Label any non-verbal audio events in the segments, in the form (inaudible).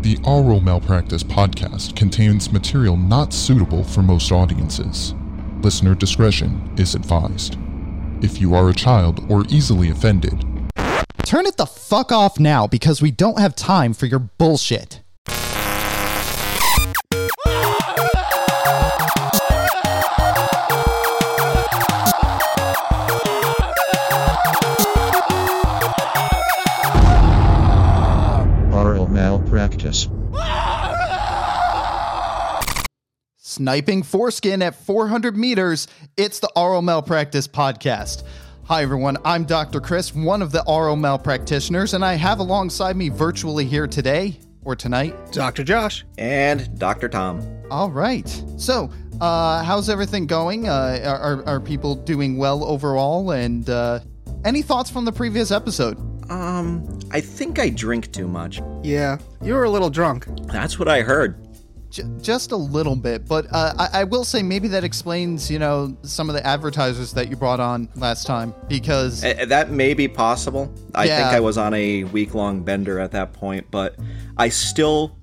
The Oral Malpractice podcast contains material not suitable for most audiences. Listener discretion is advised. If you are a child or easily offended, Turn it the fuck off now because we don't have time for your bullshit. Malpractice. Sniping foreskin at 400 meters, it's the Oral Malpractice Podcast. Hi, everyone. I'm Dr. Chris, one of the oral malpractitioners, and I have alongside me virtually here today or tonight. Dr. Josh. and Dr. Tom. All right. So, uh, how's everything going? Uh, are, are, are people doing well overall? And uh, any thoughts from the previous episode? Um, I think I drink too much. Yeah, you were a little drunk. That's what I heard. J- just a little bit, but uh, I-, I will say maybe that explains, you know, some of the advertisers that you brought on last time because Uh, that may be possible. I Yeah. think I was on a week long bender at that point, but I still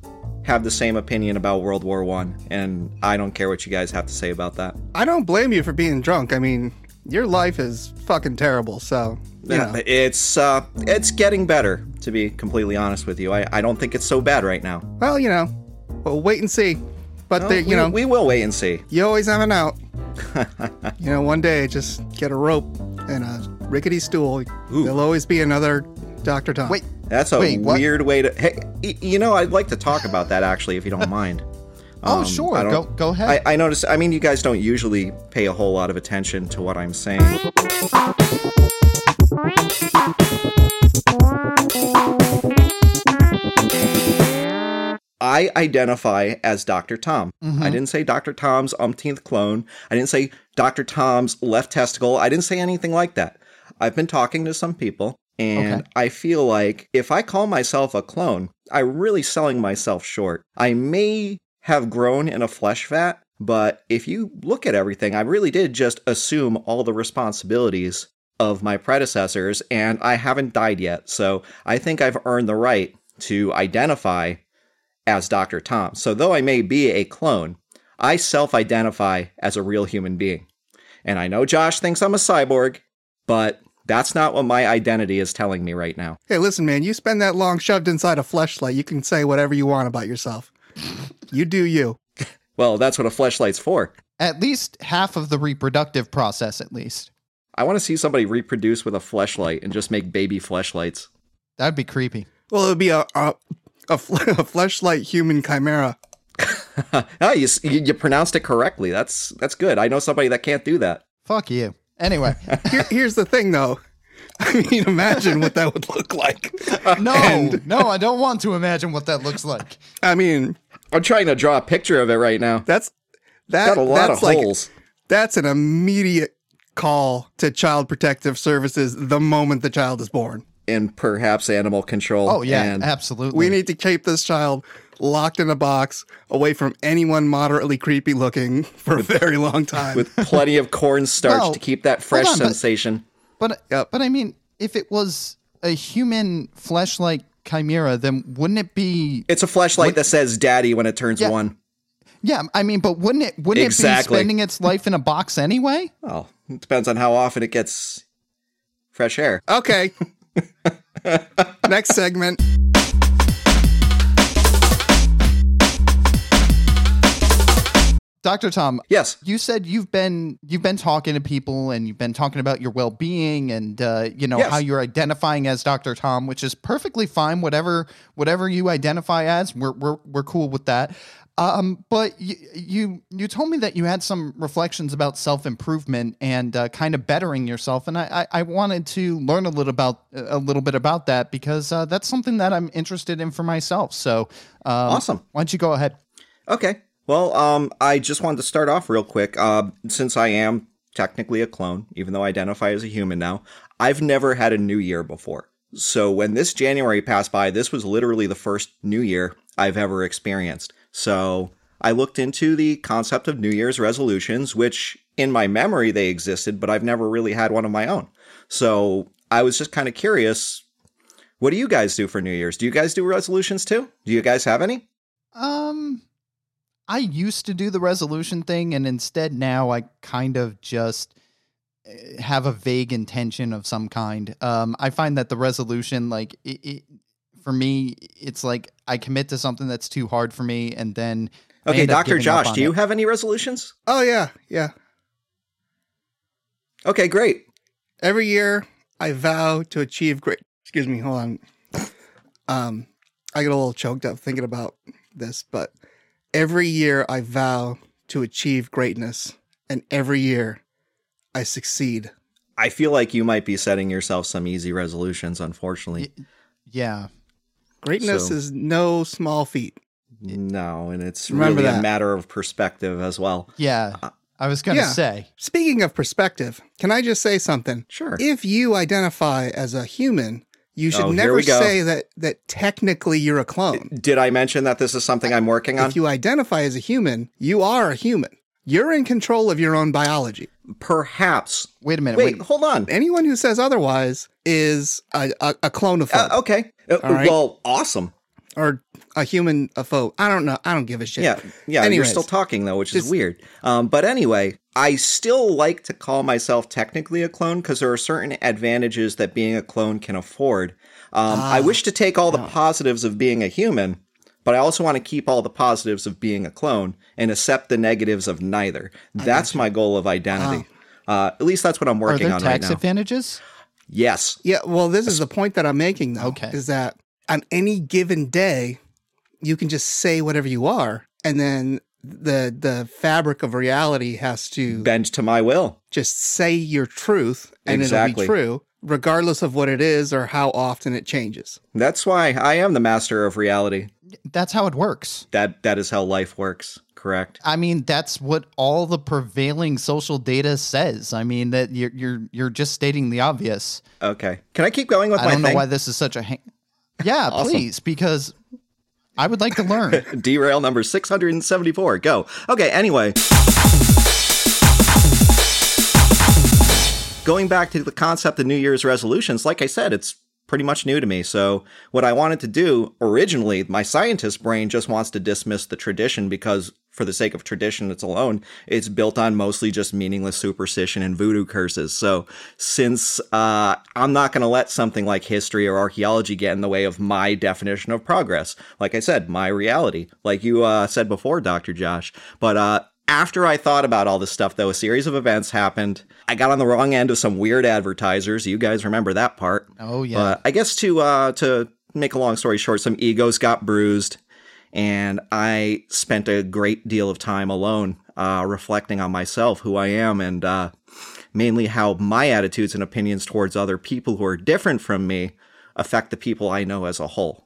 have the same opinion about World War One, and I don't care what you guys have to say about that. I don't blame you for being drunk. I mean, your life is fucking terrible, so, you Yeah. It's uh, it's getting better. To be completely honest with you, I, I don't think it's so bad right now. Well, you know, we'll wait and see. But, Well, they, you we, know, we will wait and see. you always have an out. (laughs) you know, one day just get a rope and a rickety stool. There'll always be another Dr. Tom. wait, That's a Wait, what? weird way to. Hey, you know, I'd like to talk about that actually, if you don't mind. Oh, Um, sure. I Go go ahead. I, I noticed. I mean, you guys don't usually pay a whole lot of attention to what I'm saying. I identify as Dr. Tom. Mm-hmm. I didn't say Dr. Tom's umpteenth clone. I didn't say Dr. Tom's left testicle. I didn't say anything like that. I've been talking to some people, and Okay. I feel like if I call myself a clone, I'm really selling myself short. I may have grown in a flesh vat, but if you look at everything, I really did just assume all the responsibilities of my predecessors, and I haven't died yet. So I think I've earned the right to identify as Dr. Tom. So though I may be a clone, I self identify as a real human being. And I know Josh thinks I'm a cyborg, but that's not what my identity is telling me right now. Hey, listen, man, you spend that long shoved inside a fleshlight, you can say whatever you want about yourself. You do you. Well, that's what a fleshlight's for. at least half of the reproductive process, at least. I want to see somebody reproduce with a fleshlight and just make baby fleshlights. That'd be creepy. Well, it would be a, a, a, fl- (laughs) a fleshlight human chimera. (laughs) ah, you, you you pronounced it correctly. That's that's good. I know somebody that can't do that. Fuck you. Anyway, (laughs) Here, here's the thing, though. I mean, imagine what that would look like. no, no, I don't want to imagine what that looks like. I mean, I'm trying to draw a picture of it right now. that's that. Got a lot that's of like holes. that's an immediate call to Child Protective Services the moment the child is born. and perhaps animal control. Oh yeah, and absolutely. We need to keep this child locked in a box away from anyone moderately creepy looking for a very long time. with plenty of cornstarch Well, to keep that fresh on, sensation. But Yep. but I mean, if it was a human fleshlight chimera, then wouldn't it be? It's a flashlight that says "Daddy" when it turns Yeah. one. Yeah, I mean, but wouldn't it? Wouldn't Exactly. it be spending its life in a box anyway? Well, it depends on how often it gets fresh air. okay. (laughs) Next segment. Doctor Tom, Yes. you said you've been you've been talking to people and you've been talking about your well-being and uh, you know Yes. how you're identifying as Dr. Tom, which is perfectly fine. Whatever whatever you identify as, we're we're we're cool with that. Um, but you, you you told me that you had some reflections about self improvement and uh, kind of bettering yourself, and I, I I wanted to learn a little about a little bit about that because uh, that's something that I'm interested in for myself. So um, Awesome. Why don't you go ahead? Okay. Well, um, I just wanted to start off real quick. Uh, since I am technically a clone, even though I identify as a human now, I've never had a new year before. So when this January passed by, this was literally the first new year I've ever experienced. So I looked into the concept of New Year's resolutions, which in my memory they existed, but I've never really had one of my own. So I was just kind of curious What do you guys do for New Year's? Do you guys do resolutions too? Do you guys have any? Um, I used to do the resolution thing, and instead now I kind of just eh, have a vague intention of some kind. Um, I find that the resolution, like it, it, for me, it's like I commit to something that's too hard for me, and then Okay, Dr. Josh, do you it. have any resolutions? Oh yeah, yeah. Okay, great. Every year I vow to achieve great. Excuse me, hold on. Um, I get a little choked up thinking about this, but every year I vow to achieve greatness, and every year I succeed. I feel like you might be setting yourself some easy resolutions, unfortunately. Yeah, Greatness So- is no small feat. No, and it's Remember really a that. matter of perspective as well. yeah. I was gonna Yeah. say, Speaking of perspective, can I just say something? Sure. If you identify as a human, you should Oh, never say that that technically you're a clone. Did I mention that this is something I'm working on? If you identify as a human, you are a human. You're in control of your own biology. Perhaps. wait a minute. Wait, Wait, hold on. Anyone who says otherwise is a, a, a clonophobe Uh, okay. Uh, right. Well, awesome. or a human a foe. I don't know. I don't give a shit. Yeah, yeah. Anyways, you're still talking though, which is weird. Um, but anyway, I still like to call myself technically a clone because there are certain advantages that being a clone can afford. Um, I Ah, wish to take all the positives of being a human, but I also want to keep all the positives of being a clone and accept the negatives of neither. That's my goal of identity. Uh, at least that's what I'm working on right tax now. advantages? Yes. Yeah. Well, this is the point that I'm making, though. Okay. Is that on any given day, you can just say whatever you are, and then the the fabric of reality has to Bend to my will. just say your truth, and Exactly. it'll be true, regardless of what it is or how often it changes. That's why I am the master of reality. That's how it works. That that is how life works. Correct. I mean, that's what all the prevailing social data says. I mean, that you're you're you're just stating the obvious. Okay. Can I keep going with I my don't know thing? why this is such a. Hang- yeah, (laughs) Awesome. please, because I would like to learn. (laughs) Derail number 674. Go. Okay, anyway. Going back to the concept of New Year's resolutions, like I said, it's pretty much new to me. So, what I wanted to do originally, my scientist brain just wants to dismiss the tradition because, for the sake of tradition it's alone, it's built on mostly just meaningless superstition and voodoo curses. So, since uh, I'm not going to let something like history or archaeology get in the way of my definition of progress, like I said, my reality, like you uh, said before, Dr. Josh. But uh, after I thought about all this stuff, though, a series of events happened. I got on the wrong end of some weird advertisers. You guys remember that part. Oh yeah, But I guess to uh, to make a long story short, some egos got bruised, and I spent a great deal of time alone, uh, reflecting on myself, who I am, and uh, mainly how my attitudes and opinions towards other people who are different from me affect the people I know as a whole.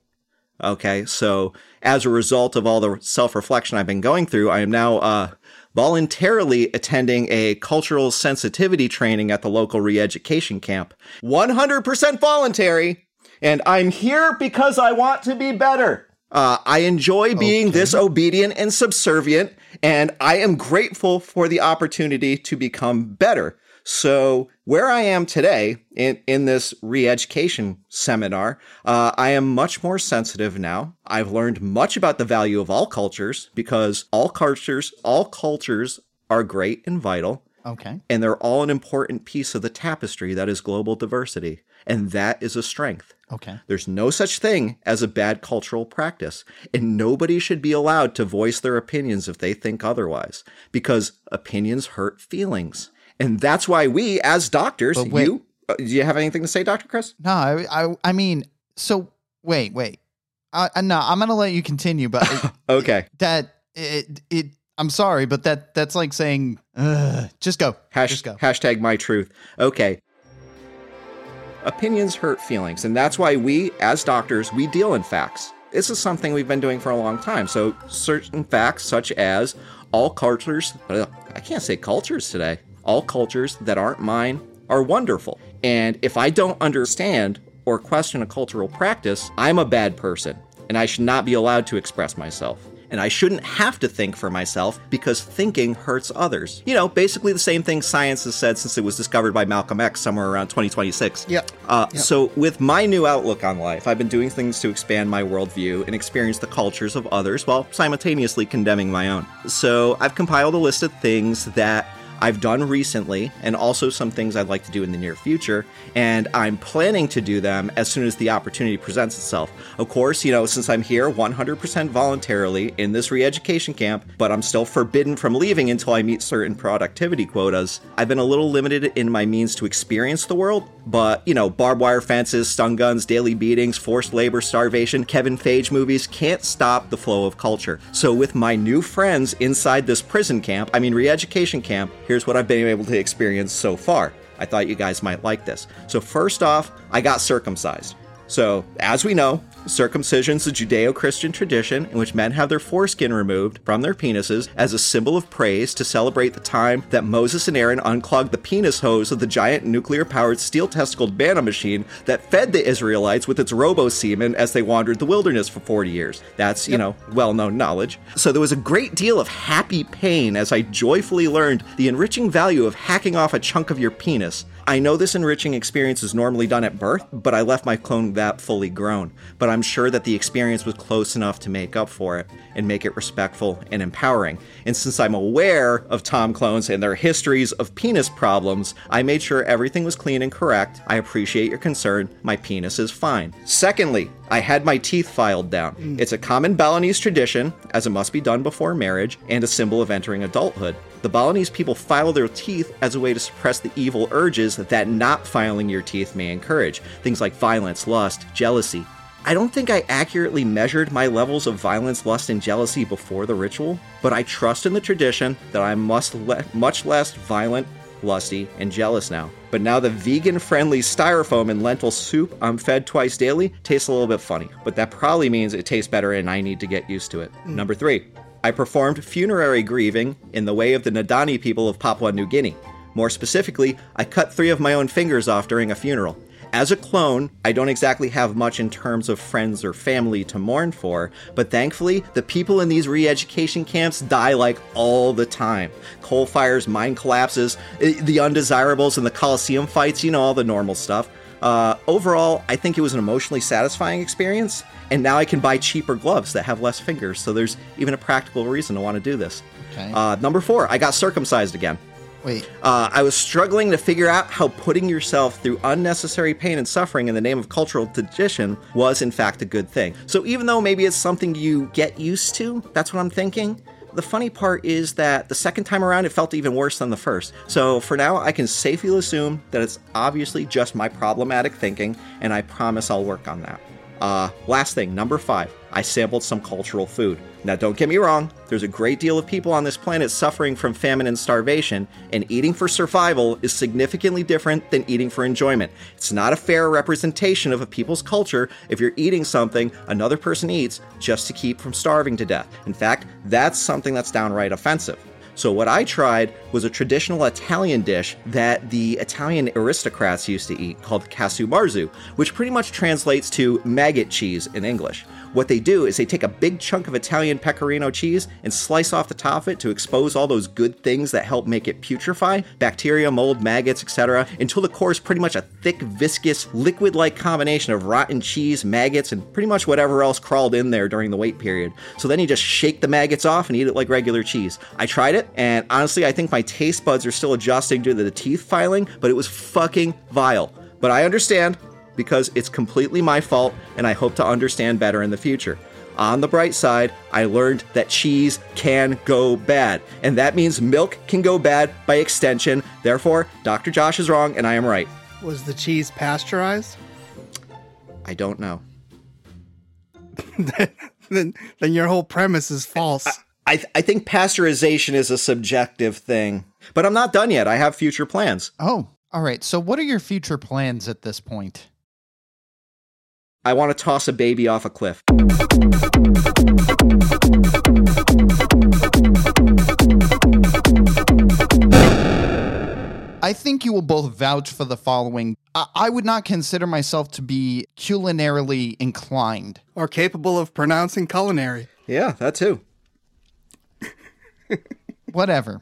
Okay, so as a result of all the self reflection I've been going through, I am now uh, voluntarily attending a cultural sensitivity training at the local re education camp. 100% voluntary, and I'm here because I want to be better. Uh, I enjoy being this obedient and subservient, and I am grateful for the opportunity to become better. So, where I am today in, in this re education seminar, uh, I am much more sensitive now. I've learned much about the value of all cultures because all cultures, all cultures are great and vital okay. and they're all an important piece of the tapestry that is global diversity. And that is a strength. Okay. There's no such thing as a bad cultural practice, and nobody should be allowed to voice their opinions if they think otherwise, because opinions hurt feelings. And that's why we, as doctors, wait- you, uh, do you have anything to say, Dr. Chris? No, I, I, I mean, so wait, wait. Uh, uh, no, I'm gonna let you continue, but it- (laughs) Okay. that it, it. I'm sorry, but that that's like saying, Ugh, just go, Hash, just go. Hashtag my truth. Okay. Opinions hurt feelings, and that's why we, as doctors, we deal in facts. This is something we've been doing for a long time. So, certain facts, such as all cultures, I can't say cultures today, all cultures that aren't mine are wonderful. And if I don't understand or question a cultural practice, I'm a bad person, and I should not be allowed to express myself. and I shouldn't have to think for myself because thinking hurts others. You know, basically the same thing science has said since it was discovered by Malcolm X somewhere around 2026. Yep. Uh, Yep. So, with my new outlook on life, I've been doing things to expand my worldview and experience the cultures of others while simultaneously condemning my own. So, I've compiled a list of things that I've done recently and also some things I'd like to do in the near future, and I'm planning to do them as soon as the opportunity presents itself. Of course, you know, since I'm here 100% voluntarily in this re education camp, but I'm still forbidden from leaving until I meet certain productivity quotas, I've been a little limited in my means to experience the world, but, you know, barbed wire fences, stun guns, daily beatings, forced labor, starvation, Kevin Feige movies can't stop the flow of culture. So, with my new friends inside this prison camp, I mean, re education camp, here's what I've been able to experience so far. I thought you guys might like this. So, first off, I got circumcised. So, as we know, circumcision is a Judeo Christian tradition in which men have their foreskin removed from their penises as a symbol of praise to celebrate the time that Moses and Aaron unclogged the penis hose of the giant nuclear powered steel testicled manna machine that fed the Israelites with its robo semen as they wandered the wilderness for 40 years. That's, you know, well known knowledge. So, there was a great deal of happy pain as I joyfully learned the enriching value of hacking off a chunk of your penis. I know this enriching experience is normally done at birth, but I left my clone that fully grown. But I'm sure that the experience was close enough to make up for it and make it respectful and empowering. And since I'm aware of Tom clones and their histories of penis problems, I made sure everything was clean and correct. I appreciate your concern. My penis is fine. Secondly, I had my teeth filed down. Hmm. It's a common Balinese tradition, as it must be done before marriage, and a symbol of entering adulthood. The Balinese people file their teeth as a way to suppress the evil urges that not filing your teeth may encourage. Things like violence, lust, jealousy. I don't think I accurately measured my levels of violence, lust, and jealousy before the ritual, but I trust in the tradition that I'm much less violent, lusty, and jealous now. But now the vegan friendly styrofoam and lentil soup I'm fed twice daily tastes a little bit funny, but that probably means it tastes better and I need to get used to it. Mm. Number three, I performed funerary grieving in the way of the Nadani people of Papua New Guinea. More specifically, I cut three of my own fingers off during a funeral. As a clone, I don't exactly have much in terms of friends or family to mourn for, but thankfully, the people in these re education camps die like all the time. Coal fires, mine collapses, the undesirables, and the Coliseum fights, you know, all the normal stuff. Uh, overall, I think it was an emotionally satisfying experience, and now I can buy cheaper gloves that have less fingers, so there's even a practical reason to want to do this. Okay. Uh, number four, I got circumcised again. Wait, Uh, I was struggling to figure out how putting yourself through unnecessary pain and suffering in the name of cultural tradition was, in fact, a good thing. So, even though maybe it's something you get used to, that's what I'm thinking. The funny part is that the second time around, it felt even worse than the first. So, for now, I can safely assume that it's obviously just my problematic thinking, and I promise I'll work on that. Uh, last thing, number five, I sampled some cultural food. Now, don't get me wrong, there's a great deal of people on this planet suffering from famine and starvation, and eating for survival is significantly different than eating for enjoyment. It's not a fair representation of a people's culture if you're eating something another person eats just to keep from starving to death. In fact, that's something that's downright offensive. So, what I tried was a traditional Italian dish that the Italian aristocrats used to eat called casu marzu, which pretty much translates to maggot cheese in English. What they do is they take a big chunk of Italian pecorino cheese and slice off the top of it to expose all those good things that help make it putrefy bacteria, mold, maggots, etc. until the core is pretty much a thick, viscous, liquid like combination of rotten cheese, maggots, and pretty much whatever else crawled in there during the wait period. So then you just shake the maggots off and eat it like regular cheese. I tried it, and honestly, I think my taste buds are still adjusting due to the teeth filing, but it was fucking vile. But I understand because it's completely my fault, and I hope to understand better in the future. On the bright side, I learned that cheese can go bad, and that means milk can go bad by extension. Therefore, Dr. Josh is wrong, and I am right. Was the cheese pasteurized? I don't know. (laughs) then then your whole premise is false. I, th- I think pasteurization is a subjective thing, but I'm not done yet. I have future plans. oh, all right. So, what are your future plans at this point? I want to toss a baby off a cliff. I think you will both vouch for the following. I, I would not consider myself to be culinarily inclined. or capable of pronouncing culinary. Yeah, that too. Whatever.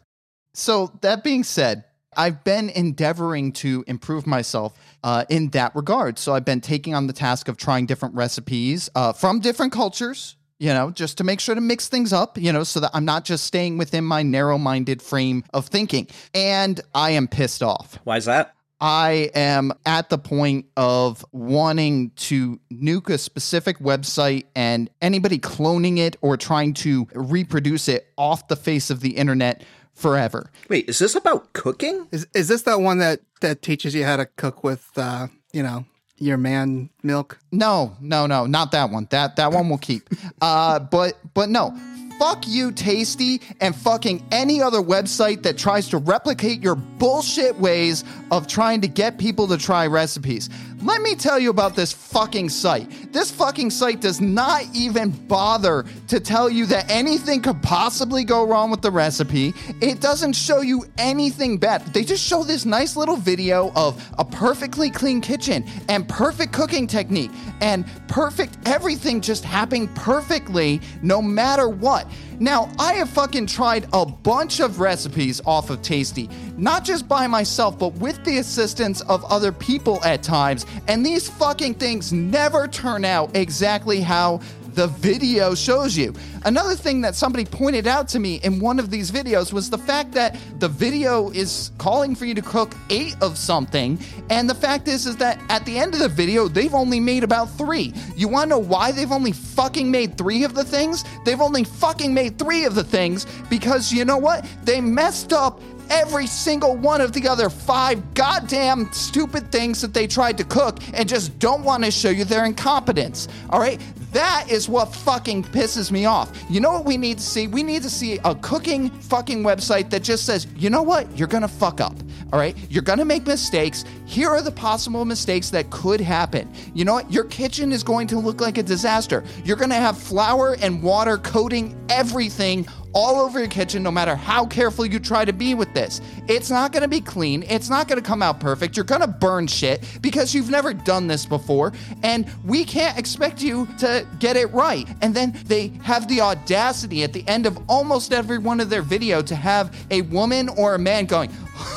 So, that being said, I've been endeavoring to improve myself uh, in that regard. So, I've been taking on the task of trying different recipes uh, from different cultures, you know, just to make sure to mix things up, you know, so that I'm not just staying within my narrow minded frame of thinking. And I am pissed off. Why is that? I am at the point of wanting to nuke a specific website and anybody cloning it or trying to reproduce it off the face of the internet forever. Wait, is this about cooking? Is is this that one that that teaches you how to cook with uh, you know, your man milk? No, no, no, not that one. That that one will keep. Uh, but but no. Fuck you, Tasty, and fucking any other website that tries to replicate your bullshit ways of trying to get people to try recipes. Let me tell you about this fucking site. This fucking site does not even bother to tell you that anything could possibly go wrong with the recipe. It doesn't show you anything bad. They just show this nice little video of a perfectly clean kitchen and perfect cooking technique and perfect everything just happening perfectly no matter what. Now, I have fucking tried a bunch of recipes off of Tasty, not just by myself, but with the assistance of other people at times, and these fucking things never turn out exactly how the video shows you. Another thing that somebody pointed out to me in one of these videos was the fact that the video is calling for you to cook 8 of something and the fact is is that at the end of the video they've only made about 3. You want to know why they've only fucking made 3 of the things? They've only fucking made 3 of the things because you know what? They messed up every single one of the other five goddamn stupid things that they tried to cook and just don't want to show you their incompetence. All right? That is what fucking pisses me off. You know what we need to see? We need to see a cooking fucking website that just says, you know what? You're gonna fuck up. All right? You're gonna make mistakes. Here are the possible mistakes that could happen. You know what? Your kitchen is going to look like a disaster. You're gonna have flour and water coating everything all over your kitchen, no matter how careful you try to be with this. It's not gonna be clean. It's not gonna come out perfect. You're gonna burn shit because you've never done this before, and we can't expect you to get it right. And then they have the audacity at the end of almost every one of their video to have a woman or a man going,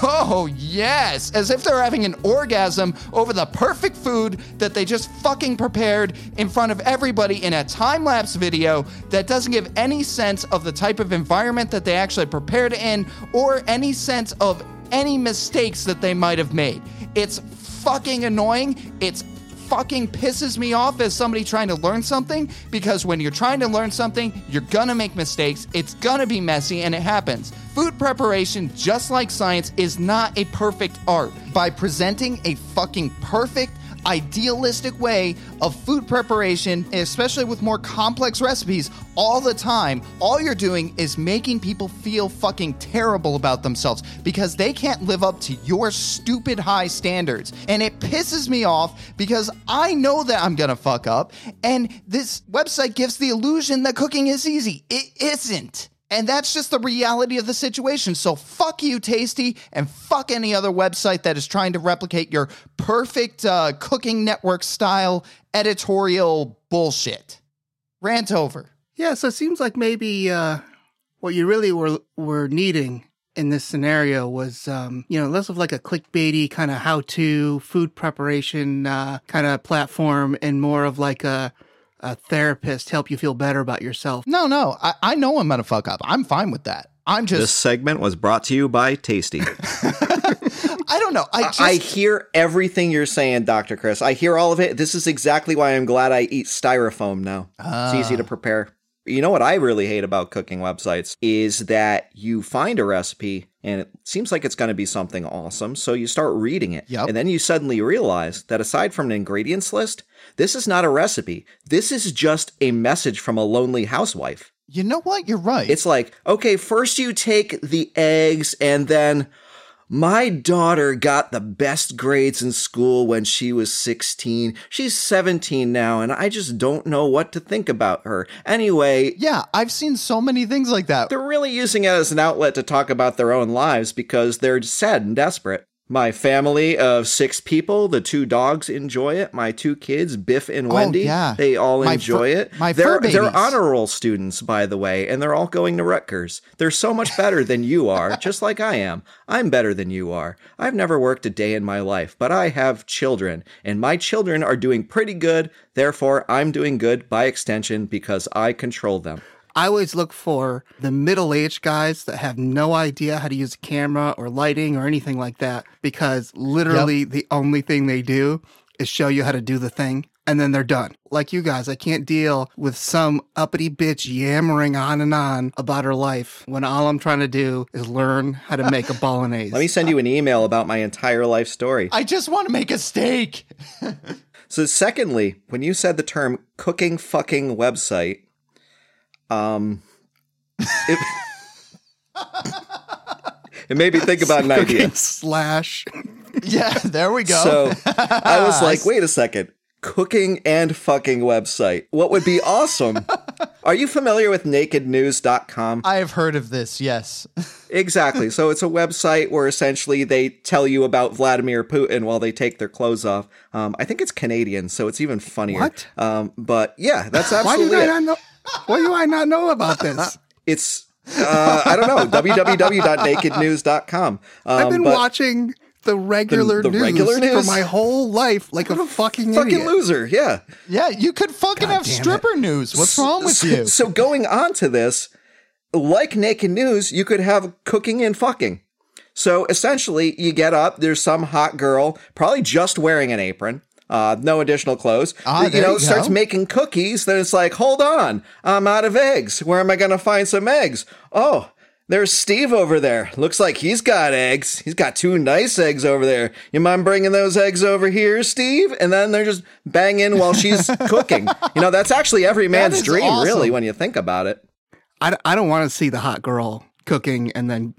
Oh, yes, as if they're having an orgasm over the perfect food that they just fucking prepared in front of everybody in a time lapse video that doesn't give any sense of the type of environment that they actually prepared in or any sense of any mistakes that they might have made. It's fucking annoying. It's fucking pisses me off as somebody trying to learn something because when you're trying to learn something, you're gonna make mistakes, it's gonna be messy, and it happens. Food preparation, just like science, is not a perfect art. By presenting a fucking perfect, idealistic way of food preparation, especially with more complex recipes, all the time, all you're doing is making people feel fucking terrible about themselves because they can't live up to your stupid high standards. And it pisses me off because I know that I'm gonna fuck up, and this website gives the illusion that cooking is easy. It isn't. And that's just the reality of the situation. So fuck you, Tasty, and fuck any other website that is trying to replicate your perfect uh, cooking network style editorial bullshit. Rant over. Yeah, so it seems like maybe uh, what you really were were needing in this scenario was, um, you know, less of like a clickbaity kind of how-to food preparation uh, kind of platform, and more of like a a therapist help you feel better about yourself. No, no, I, I know I'm gonna fuck up. I'm fine with that. I'm just. This segment was brought to you by Tasty. (laughs) I don't know. I just. I hear everything you're saying, Dr. Chris. I hear all of it. This is exactly why I'm glad I eat styrofoam now. It's easy to ah. prepare. You know what I really hate about cooking websites is that you find a recipe and it seems like it's going to be something awesome, so you start reading it. Yep. And then you suddenly realize that aside from an ingredients list, this is not a recipe. This is just a message from a lonely housewife. you know what? You're right. It's like, okay, first you take the eggs and then my daughter got the best grades in school when she was 16. She's 17 now and I just don't know what to think about her. Anyway, yeah, I've seen so many things like that. they're really using it as an outlet to talk about their own lives because they're sad and desperate. My family of six people, the two dogs enjoy it. My two kids, Biff and oh, Wendy, Oh, yeah. they all My enjoy fur- it. my they're, they're honor roll students, by the way, and they're all going to Rutgers. They're so much better than you are, (laughs) just like I am. I'm better than you are. I've never worked a day in my life, but I have children, and my children are doing pretty good. Therefore, I'm doing good by extension because I control them. I always look for the middle aged guys that have no idea how to use a camera or lighting or anything like that because literally the only thing they do is show you how to do the thing and then they're done. Like you guys, I can't deal with some uppity bitch yammering on and on about her life when all I'm trying to do is learn how to make a (laughs) bolognese. Let me send you an email about my entire life story. I just want to make a steak. (laughs) So, secondly, when you said the term cooking fucking website, um, it, it made me think about an idea. Cooking slash. Yeah, there we go. So, I was (laughs) like, wait a second. Cooking and fucking website. What would be awesome? Are you familiar with nakednews.com? I have heard of this. Yes. Exactly. So it's a website where essentially they tell you about Vladimir Putin while they take their clothes off. Um, I think it's Canadian, so it's even funnier. What? Um, but yeah, that's Why absolutely did I not know? Why do I not know about this? (laughs) It's uh, I don't know www.nakednews.com. Um, I've been but watching the regular, the news, regular for news? my whole life like a fucking fucking idiot. loser. Yeah. Yeah, you could fucking have damn it. stripper news. What's wrong with So- you? (laughs) So going on to this, like Naked News, you could have cooking and fucking. So essentially, you get up, there's some hot girl, probably just wearing an apron. Uh, no additional clothes. Ah, you know, you starts go. making cookies. Then it's like, hold on, I'm out of eggs. Where am I going to find some eggs? Oh, there's Steve over there. Looks like he's got eggs. He's got two nice eggs over there. You mind bringing those eggs over here, Steve? And then they're just banging while she's (laughs) cooking. You know, that's actually every man's dream, awesome. really, when you think about it. I, I don't want to see the hot girl cooking and then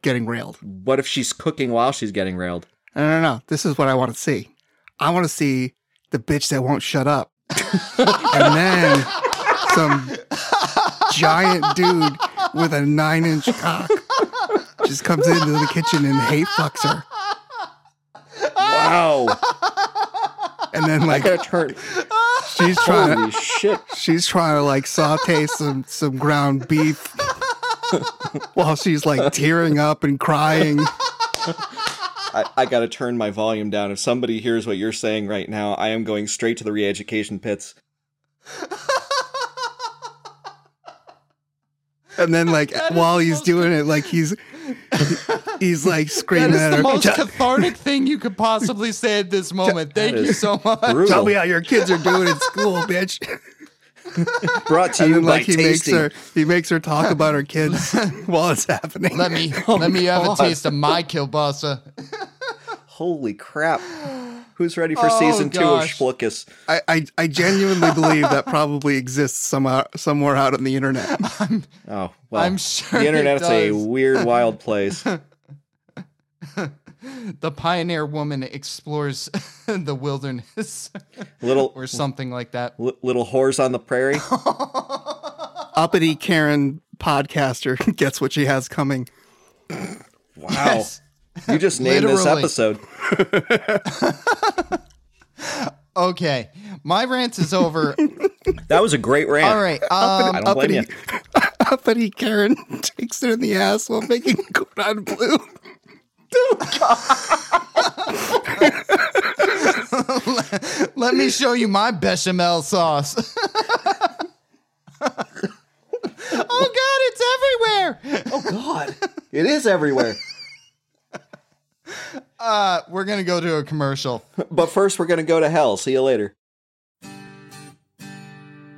getting railed. What if she's cooking while she's getting railed? No, no, no. This is what I want to see. I want to see the bitch that won't shut up. (laughs) and then some giant dude with a nine inch cock just comes into the kitchen and hate fucks her. Wow. And then like gotta she's trying Holy to shit. she's trying to like saute some some ground beef (laughs) while she's like tearing up and crying. I, I gotta turn my volume down. If somebody hears what you're saying right now, I am going straight to the re education pits. And then like while he's doing it, like he's he's like (laughs) screaming is at the her. most (laughs) cathartic thing you could possibly say at this moment. Thank you so much. Tell me how your kids are doing in school, bitch. (laughs) Brought to And you then by like he makes her he makes her talk about her kids while it's happening. Let me oh let me have a taste of my kielbasa. Holy crap. (gasps) Who's ready for Oh, season two of oh, gosh. Spluckus? I, I, I genuinely believe that probably exists somewhere somewhere out on the internet. (laughs) Oh, well. I'm sure The it internet's a weird, (laughs) wild place. The pioneer woman explores (laughs) the wilderness Little or something like that. li- little whores on the prairie. Uppity Karen podcaster gets what she has coming. Wow. You just named this episode. (laughs) Okay, my rant is over. (laughs) That was a great rant. All right. Um, I don't blame you. (laughs) Uppity Karen takes it in the ass while making cordon bleu. let me show you my bechamel sauce. oh God, it's everywhere. Oh, God. It is everywhere. Uh, we're gonna go to a commercial. (laughs) But first, we're going to go to hell. See you later.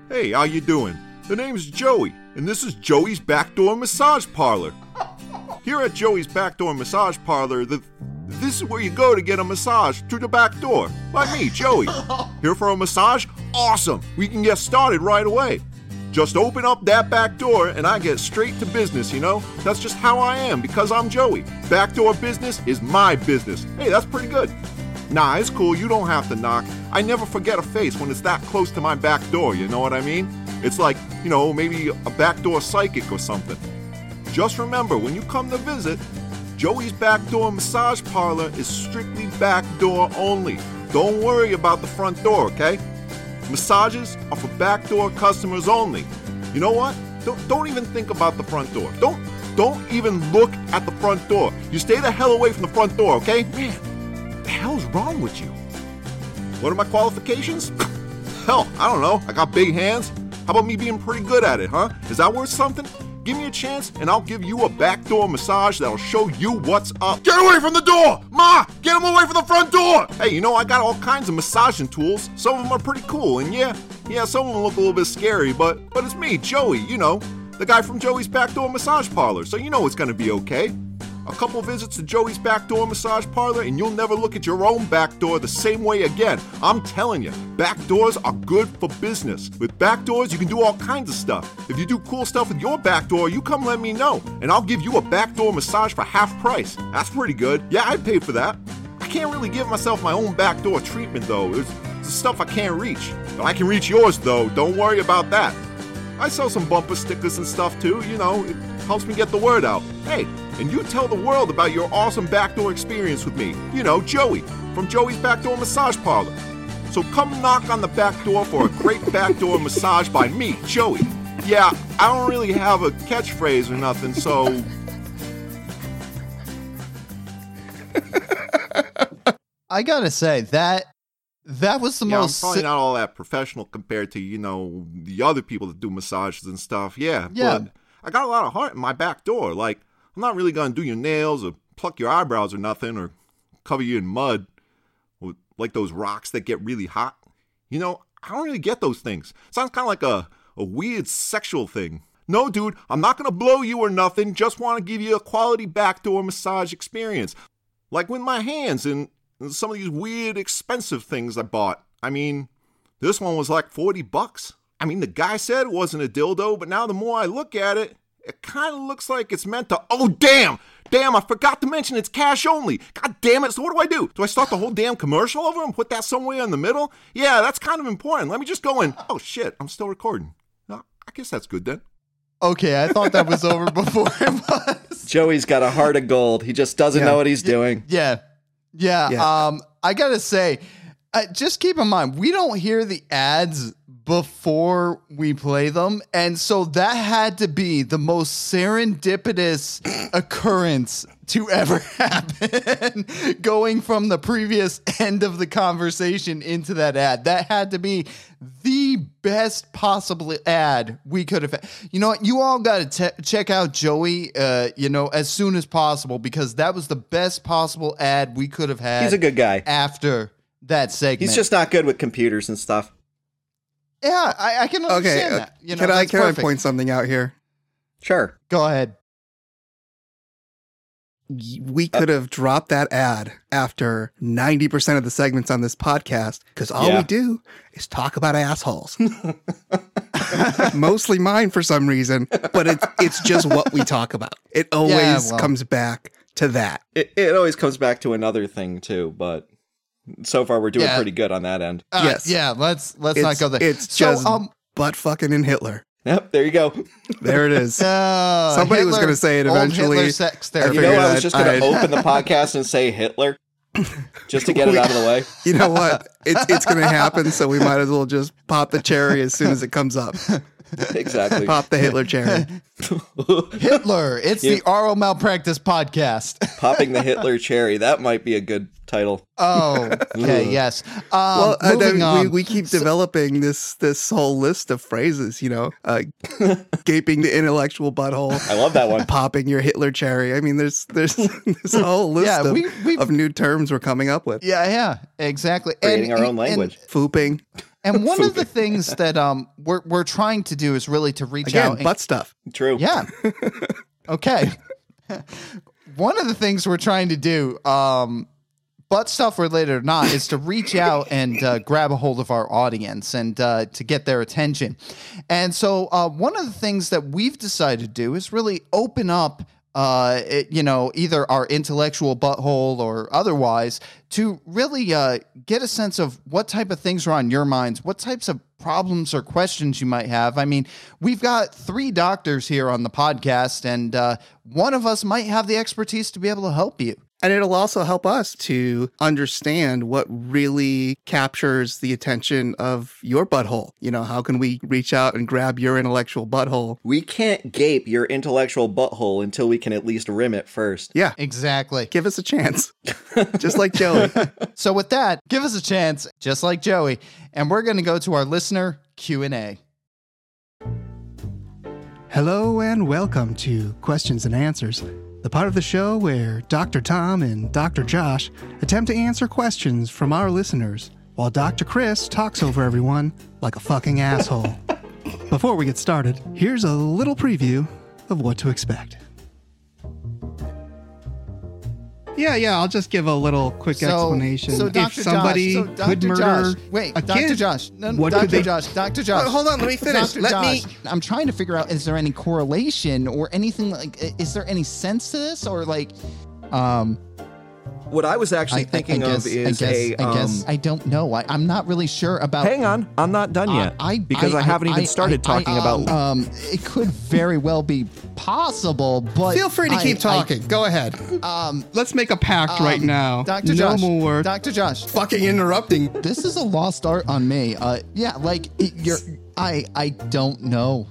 Hey, how you doing? The name's Joey, and this is Joey's Backdoor Massage Parlor. Here at Joey's Backdoor Massage Parlor, the, this is where you go to get a massage through the back door. By me, Joey. (laughs) Here for a massage? Awesome! We can get started right away. Just open up that back door and I get straight to business, you know? That's just how I am because I'm Joey. Backdoor business is my business. Hey, that's pretty good. Nah, it's cool. You don't have to knock. I never forget a face when it's that close to my back door, you know what I mean? It's like, you know, maybe a backdoor psychic or something. Just remember, when you come to visit, Joey's Backdoor Massage Parlor is strictly backdoor only. Don't worry about the front door, okay? Massages are for backdoor customers only. You know what? Don't, don't even think about the front door. Don't don't even look at the front door. You stay the hell away from the front door, okay? Man, the hell's wrong with you? What are my qualifications? (laughs) Hell, I don't know. I got big hands. How about me being pretty good at it, huh? Is that worth something? Give me a chance and I'll give you a backdoor massage that'll show you what's up. Get away from the door! Ma! Get him away from the front door! Hey, you know, I got all kinds of massaging tools. Some of them are pretty cool, and yeah, yeah, some of them look a little bit scary, but but it's me, Joey, you know, the guy from Joey's Backdoor Massage Parlor, so you know it's gonna be okay. A couple visits to Joey's Backdoor Massage Parlor, and you'll never look at your own back door the same way again. I'm telling you, back doors are good for business. With back doors, you can do all kinds of stuff. If you do cool stuff with your back door, you come let me know, and I'll give you a backdoor massage for half price. That's pretty good. Yeah, I'd pay for that. I can't really give myself my own backdoor treatment though. It's, it's stuff I can't reach. But I can reach yours though. Don't worry about that. I sell some bumper stickers and stuff too, you know, it helps me get the word out. Hey, and you tell the world about your awesome backdoor experience with me. You know, Joey, from Joey's Backdoor Massage Parlor. So come knock on the back door for a great (laughs) backdoor massage by me, Joey. Yeah, I don't really have a catchphrase or nothing, so (laughs) I gotta say that that was the yeah, I'm most. probably si- not all that professional compared to, you know, the other people that do massages and stuff. Yeah, Yeah. but I got a lot of heart in my back door. Like, I'm not really gonna do your nails or pluck your eyebrows or nothing or cover you in mud like those rocks that get really hot. You know, I don't really get those things. Sounds kind of like a, a weird sexual thing. No, dude, I'm not gonna blow you or nothing. Just want to give you a quality backdoor massage experience. Like with my hands and and some of these weird expensive things I bought. I mean, this one was like 40 bucks. I mean, the guy said it wasn't a dildo, but now the more I look at it, it kind of looks like it's meant to. Oh, damn! Damn, I forgot to mention it's cash only. God damn it. So, what do I do? Do I start the whole damn commercial over and put that somewhere in the middle? Yeah, that's kind of important. Let me just go in. Oh, shit, I'm still recording. I guess that's good then. okay, I thought that was over (laughs) before it was. Joey's got a heart of gold. He just doesn't Yeah. know what he's doing. Yeah. Yeah. Yeah. Um, I gotta say, uh, just keep in mind, we don't hear the ads before we play them. And so that had to be the most serendipitous (clears throat) occurrence to ever (laughs) happen. Going from the previous end of the conversation into that ad. That had to be the best possible ad we could have. You know what? You all got to check out Joey, uh, you know, as soon as possible because that was the best possible ad we could have had. He's a good guy. after that segment. He's just not good with computers and stuff. Yeah, I, I can understand uh, that. You know, can I can perfect. I point something out here? Sure. Go ahead. We could have dropped that ad after 90% of the segments on this podcast because all Yeah. we do is talk about assholes. (laughs) Mostly mine for some reason, but it's it's just what we talk about. It always well. comes back to that. It, it always comes back to another thing too, but so far we're doing Yeah. pretty good on that end. Uh, Yes. Yeah, let's let's not go there. it's So, just um, butt fucking in Hitler. Yep, there you go. There it is. (laughs) uh, Somebody was gonna say it old eventually. Hitler sex I You know, figured I was just going to open the (laughs) podcast and say Hitler, just to get it out of the way. (laughs) You know what? It's it's gonna happen, so we might as well just pop the cherry as soon as it comes up. Exactly. Pop the Hitler cherry. Hitler. It's Yeah. the Oral Malpractice Podcast. Popping the Hitler cherry. That might be a good title. Oh, okay, (laughs) yes. Um, well, uh, moving then on. we, we keep developing this this whole list of phrases. You know, uh, (laughs) gaping the intellectual butthole, I love that one. popping your Hitler cherry. I mean, there's there's (laughs) this whole list Yeah, of, we- we- of new terms we're coming up with. yeah, yeah, exactly. Creating our own and- language. Fooping And, one of the things that um we're we're trying to do is really to reach again, out. and- butt stuff. True. yeah. okay. one of the things we're trying to do, um, butt stuff related or not, is to reach out and uh, grab a hold of our audience and uh, to get their attention. And so, uh, one of the things that we've decided to do is really open up uh, it, you know, either our intellectual butthole or otherwise, to really uh, get a sense of what type of things are on your minds, what types of problems or questions you might have. I mean, we've got three doctors here on the podcast, and uh, one of us might have the expertise to be able to help you. And it'll also help us to understand what really captures the attention of your butthole. You know, how can we reach out and grab your intellectual butthole? We can't gape your intellectual butthole until we can at least rim it first. Yeah, Exactly. give us a chance. (laughs) Just like Joey. So with that, give us a chance, just like Joey, and we're going to go to our listener Q&A. Hello and welcome to Questions and Answers, the part of the show where Dr. Tom and Dr. Josh attempt to answer questions from our listeners, while Dr. Chris talks over everyone like a fucking asshole. (laughs) Before we get started, here's a little preview of what to expect. Yeah, yeah, I'll just give a little quick explanation. So, if somebody Josh, so Dr. could murder Josh, wait, a Dr. kid, Josh, no, no, what Dr. could they Josh, Dr. Josh. Uh, hold on, let me finish. Dr. Let me- I'm trying to figure out is there any correlation or anything like is there any sense to this or like um What I was actually I, thinking I, I guess, of is I guess, a. I guess um, I don't know. I, I'm not really sure about hang on, I'm not done yet. I, I because I, haven't even I- started I- I- talking about. Um, it could very well be possible, but Feel free to I- keep I- talking. Go ahead. um, Let's make a pact right um, now. Dr. No Josh, more Dr. Josh, fucking interrupting. this is a lost art on me. Uh, yeah, like it, you're. I I don't know.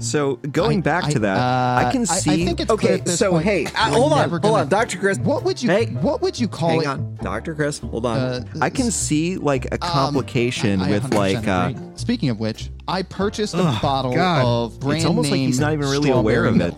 So going I- back I- to that, uh, I can I- I see. think it's okay, so point hey, hold on, hold gonna- on, Doctor Chris. What would you? Hey, what would you call hang it? on, Doctor Chris. Hold on. Uh, I can see like a Um, complication I- I with like. Uh. Speaking of which, I purchased a Ugh, bottle God. of brand It's almost like he's not even really aware of it.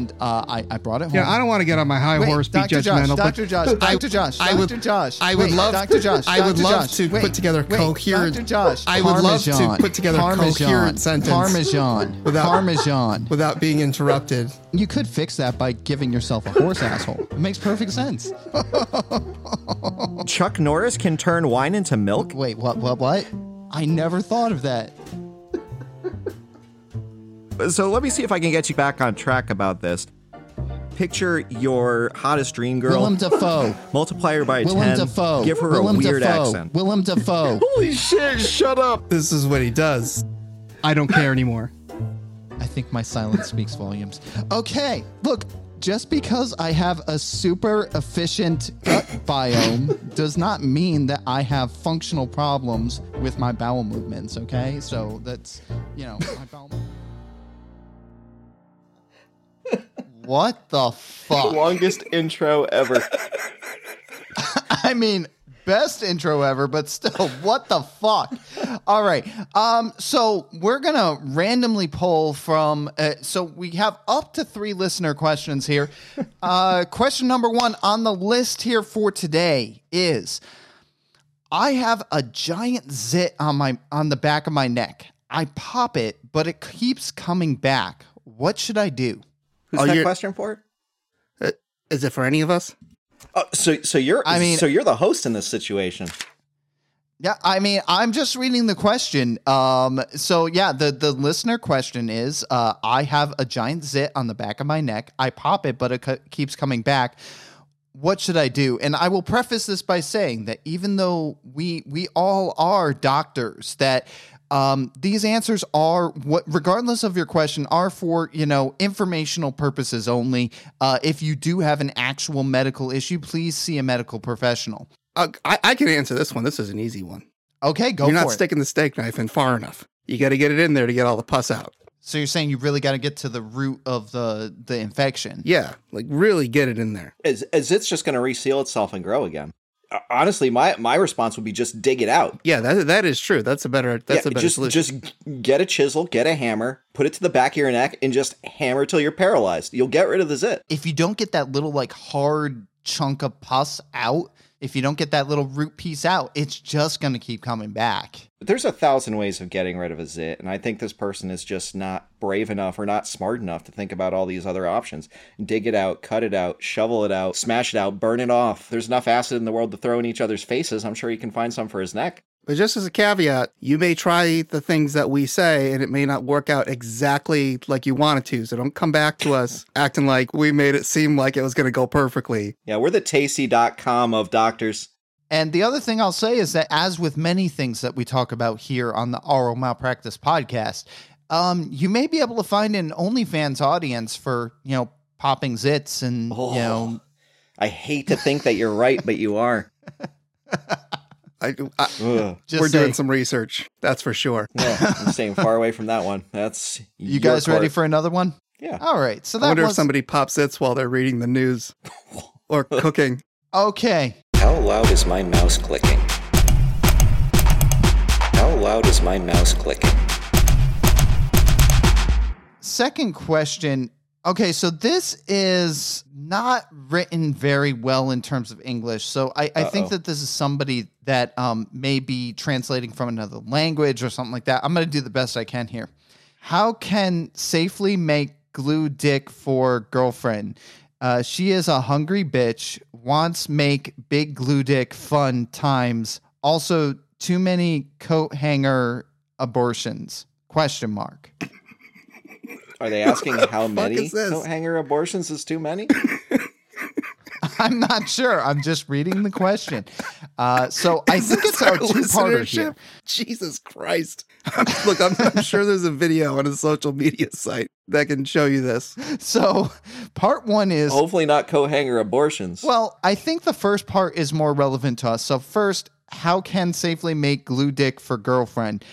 Milk, and uh, I I brought it home. Yeah, I don't want to get on my high Wait, horse, be Dr. Josh, judgmental. Dr. but Josh, I- Dr. Josh, I would, Dr. Josh. I would Wait, love, Dr. Josh, I would Dr. love Josh, to wait, put together wait, coherent. Dr. Josh, I would love to put together a Parmesan, coherent sentence Parmesan, Without- Parmesan. without being interrupted. You could fix that by giving yourself a horse asshole. It makes perfect sense. Chuck Norris can turn wine into milk. Wait, what? What? What? I never thought of that. So let me see if I can get you back on track about this. Picture your hottest dream girl. Willem Dafoe. (laughs) multiply her by Willem 10. Dafoe. Give her Willem a weird Dafoe. accent. Willem Dafoe. (laughs) Holy shit, shut up! This is what he does. I don't care anymore. I think my silence speaks volumes. Okay, look, just because I have a super efficient gut (laughs) biome does not mean that I have functional problems with my bowel movements, okay? So that's, you know, my bowel. What the fuck? Longest intro ever. (laughs) I mean, best intro ever, but still, what the fuck? All right. Um, so we're gonna randomly pull from. Uh, so we have up to three listener questions here. Uh, question number one on the list here for today is: I have a giant zit on my on the back of my neck. I pop it, but it keeps coming back. What should I do? Who's Oh, that you're- question for? Is it for any of us? Oh, so so you're I mean- so you're the host in this situation. Yeah, I mean, I'm just reading the question. Um, so yeah, the the listener question is: uh, I have a giant zit on the back of my neck. I pop it, but it co- keeps coming back. What should I do? And I will preface this by saying that even though we we all are doctors, that um, these answers are what, regardless of your question, are for you know informational purposes only. Uh, if you do have an actual medical issue, please see a medical professional. Uh, I, I can answer this one. This is an easy one. Okay, go You're for not it. sticking the steak knife in far enough. You got to get it in there to get all the pus out. So you're saying you really got to get to the root of the the infection. Yeah, like really get it in there. As, as it's just going to reseal itself and grow again. Honestly, my my response would be just dig it out. Yeah, that that is true. That's a better. That's Yeah, a better just solution. just get a chisel, get a hammer, put it to the back of your neck, and just hammer till you're paralyzed. You'll get rid of the zit. If you don't get that little like hard chunk of pus out, if you don't get that little root piece out, it's just going to keep coming back. There's a thousand ways of getting rid of a zit, and I think this person is just not brave enough or not smart enough to think about all these other options. Dig it out, cut it out, shovel it out, smash it out, burn it off. There's enough acid in the world to throw in each other's faces. I'm sure he can find some for his neck. But just as a caveat, you may try the things that we say and it may not work out exactly like you wanted to. So don't come back to us (laughs) acting like we made it seem like it was going to go perfectly. Yeah, we're the tasty.com of doctors. And the other thing I'll say is that, as with many things that we talk about here on the Oral Malpractice podcast, um, you may be able to find an OnlyFans audience for you know popping zits and you know. I hate to think that you're right, but you are. (laughs) I, I, Just we're doing some research. That's for sure. Yeah, I'm (laughs) staying far away from that one. That's You guys ready for another one? Yeah. All right. So I that wonder was if somebody pops its while they're reading the news (laughs) or cooking. okay. How loud is my mouse clicking? How loud is my mouse clicking? Second question. Okay, so this is not written very well in terms of English. So I, I think that this is somebody that um, may be translating from another language or something like that. I'm going to do the best I can here. How can safely make glue dick for girlfriend? Uh, she is a hungry bitch. Wants make big glue dick fun times. Also, too many coat hanger abortions? Question mark. Are they (laughs) asking how many is this? coat hanger abortions is too many? (laughs) I'm not sure. I'm just reading the question. Uh, so (laughs) I think it's a Our two-parter here. Jesus Christ. Look, I'm, I'm sure there's a video on a social media site that can show you this. So part one is Hopefully not co-hanger abortions. well, I think the first part is more relevant to us. So first, how can safely make glue dick for girlfriend?